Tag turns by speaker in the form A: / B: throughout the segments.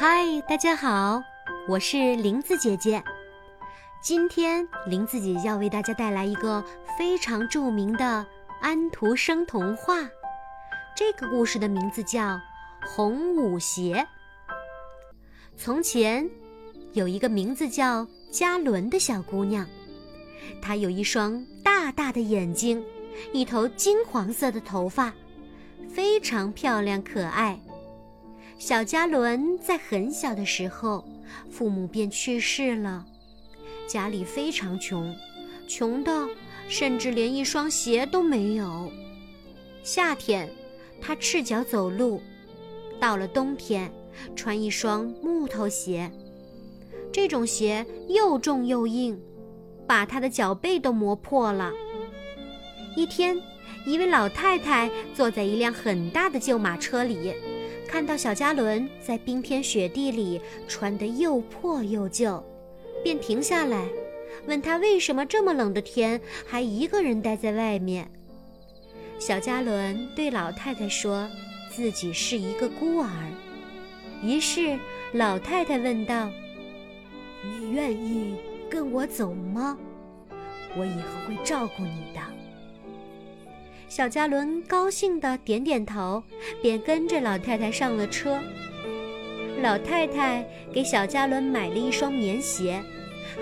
A: 嗨，大家好，我是林子姐姐。今天林子姐姐要为大家带来一个非常著名的安徒生童话。这个故事的名字叫《红舞鞋》。从前，有一个名字叫嘉伦的小姑娘，她有一双大大的眼睛，一头金黄色的头发，非常漂亮可爱。小嘉伦在很小的时候，父母便去世了，家里非常穷，穷的甚至连一双鞋都没有。夏天，他赤脚走路；到了冬天，穿一双木头鞋。这种鞋又重又硬，把他的脚背都磨破了。一天，一位老太太坐在一辆很大的旧马车里。看到小嘉伦在冰天雪地里穿得又破又旧，便停下来，问他为什么这么冷的天还一个人待在外面。小嘉伦对老太太说，自己是一个孤儿。于是老太太问道：“你愿意跟我走吗？我以后会照顾你的。”小嘉伦高兴地点点头，便跟着老太太上了车。老太太给小嘉伦买了一双棉鞋，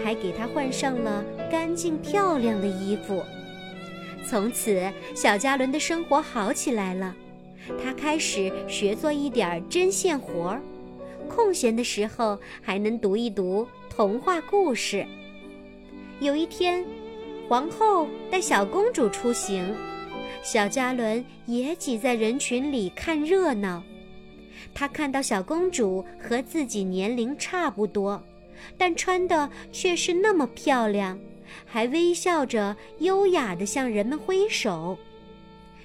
A: 还给他换上了干净漂亮的衣服。从此，小嘉伦的生活好起来了。他开始学做一点针线活儿，空闲的时候还能读一读童话故事。有一天，皇后带小公主出行。小嘉伦也挤在人群里看热闹。他看到小公主和自己年龄差不多，但穿的却是那么漂亮，还微笑着优雅地向人们挥手。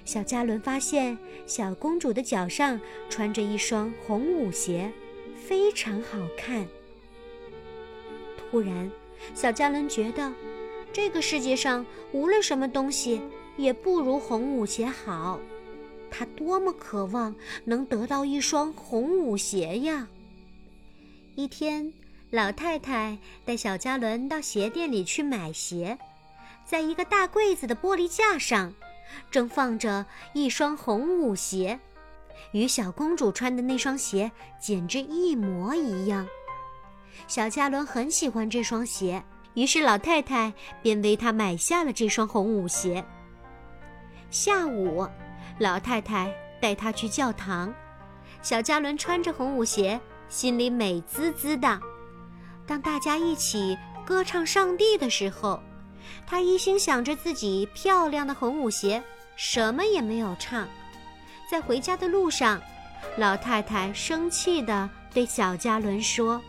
A: 小嘉伦发现小公主的脚上穿着一双红舞鞋，非常好看。突然，小嘉伦觉得，这个世界上无论什么东西。也不如红舞鞋好，他多么渴望能得到一双红舞鞋呀！一天，老太太带小嘉伦到鞋店里去买鞋，在一个大柜子的玻璃架上，正放着一双红舞鞋，与小公主穿的那双鞋简直一模一样。小嘉伦很喜欢这双鞋，于是老太太便为他买下了这双红舞鞋。下午，老太太带他去教堂。小嘉伦穿着红舞鞋，心里美滋滋的。当大家一起歌唱上帝的时候，他一心想着自己漂亮的红舞鞋，什么也没有唱。在回家的路上，老太太生气地对小嘉伦说：“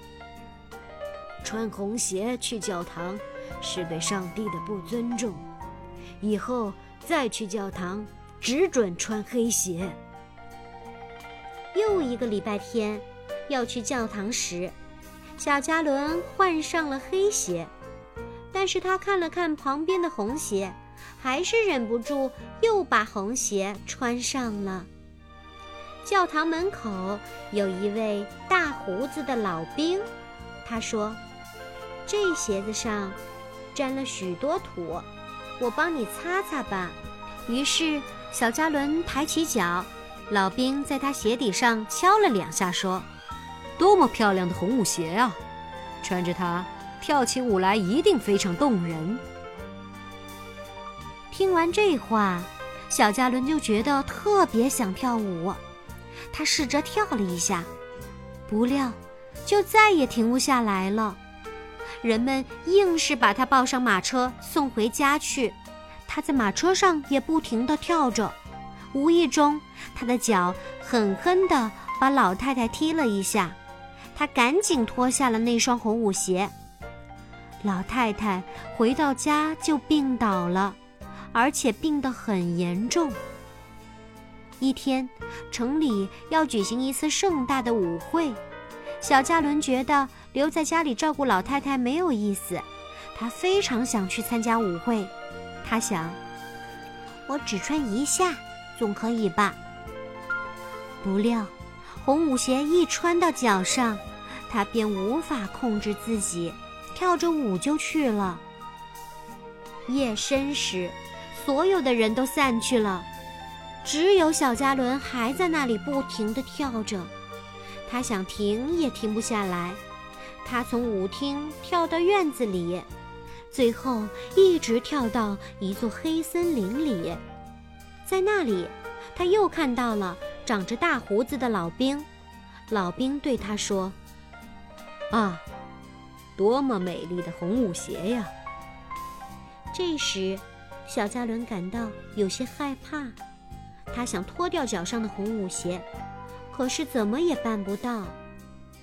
B: 穿红鞋去教堂，是对上帝的不尊重。以后。”再去教堂，只准穿黑鞋。
A: 又一个礼拜天，要去教堂时，小嘉伦换上了黑鞋，但是他看了看旁边的红鞋，还是忍不住又把红鞋穿上了。教堂门口有一位大胡子的老兵，他说：“这鞋子上沾了许多土。”我帮你擦擦吧。于是小嘉伦抬起脚，老兵在他鞋底上敲了两下，说：“
C: 多么漂亮的红舞鞋啊！穿着它跳起舞来一定非常动人。”
A: 听完这话，小嘉伦就觉得特别想跳舞。他试着跳了一下，不料就再也停不下来了。人们硬是把他抱上马车送回家去，他在马车上也不停地跳着，无意中他的脚狠狠地把老太太踢了一下，他赶紧脱下了那双红舞鞋。老太太回到家就病倒了，而且病得很严重。一天，城里要举行一次盛大的舞会。小嘉伦觉得留在家里照顾老太太没有意思，他非常想去参加舞会。他想，我只穿一下，总可以吧？不料，红舞鞋一穿到脚上，他便无法控制自己，跳着舞就去了。夜深时，所有的人都散去了，只有小嘉伦还在那里不停地跳着。他想停也停不下来。他从舞厅跳到院子里，最后一直跳到一座黑森林里。在那里，他又看到了长着大胡子的老兵。老兵对他说：“
C: 啊，多么美丽的红舞鞋呀！”
A: 这时，小加伦感到有些害怕，他想脱掉脚上的红舞鞋，可是怎么也办不到。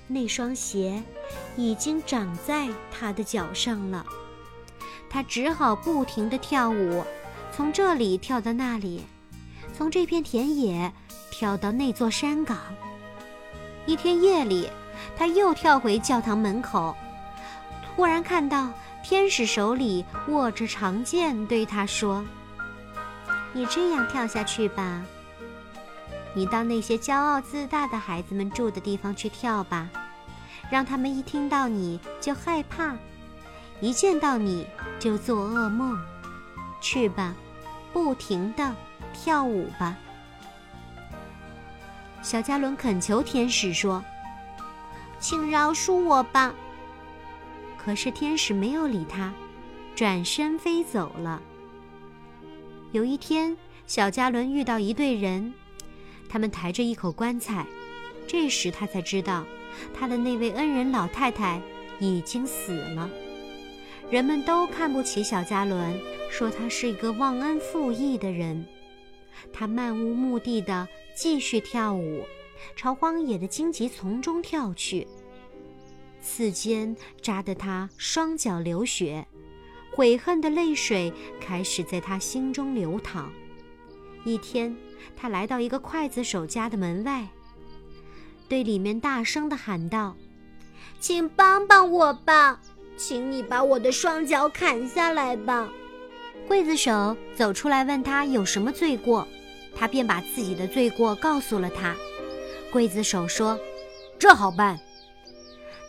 A: 那双鞋已经长在他的脚上了，他只好不停地跳舞，从这里跳到那里，从这片田野跳到那座山岗。一天夜里，他又跳回教堂门口，突然看到天使手里握着长剑，对他说：“你这样跳下去吧，你到那些骄傲自大的孩子们住的地方去跳吧。”让他们一听到你就害怕，一见到你就做噩梦。去吧，不停的跳舞吧。小加伦恳求天使说：“请饶恕我吧。”可是天使没有理他，转身飞走了。有一天，小加伦遇到一队人，他们抬着一口棺材，这时他才知道。他的那位恩人老太太已经死了，人们都看不起小加伦，说他是一个忘恩负义的人。他漫无目的地继续跳舞，朝荒野的荆棘丛中跳去，刺尖扎得他双脚流血，悔恨的泪水开始在他心中流淌。一天，他来到一个刽子手家的门外。对里面大声地喊道：“请帮帮我吧，请你把我的双脚砍下来吧。”刽子手走出来问他有什么罪过，他便把自己的罪过告诉了他。刽子手说：“这好办。”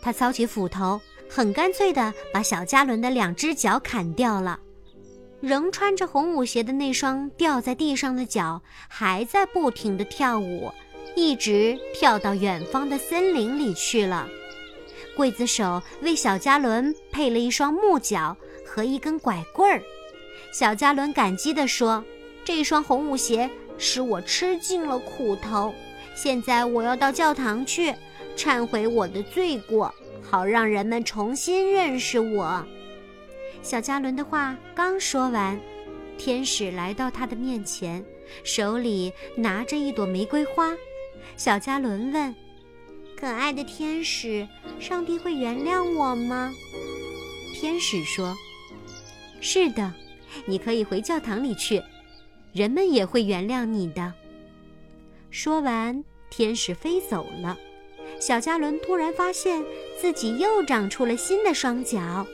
A: 他操起斧头，很干脆地把小加伦的两只脚砍掉了。仍穿着红舞鞋的那双掉在地上的脚还在不停地跳舞。一直跳到远方的森林里去了。刽子手为小加伦配了一双木脚和一根拐棍儿。小加伦感激地说：“这双红舞鞋使我吃尽了苦头。现在我要到教堂去，忏悔我的罪过，好让人们重新认识我。”小加伦的话刚说完，天使来到他的面前，手里拿着一朵玫瑰花。小加伦问：“可爱的天使，上帝会原谅我吗？”天使说：“是的，你可以回教堂里去，人们也会原谅你的。”说完，天使飞走了。小加伦突然发现自己又长出了新的双脚，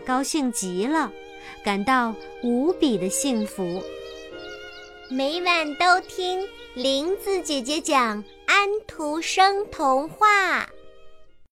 A: 高兴极了，感到无比的幸福。每晚都听。林子姐姐讲安徒生童话。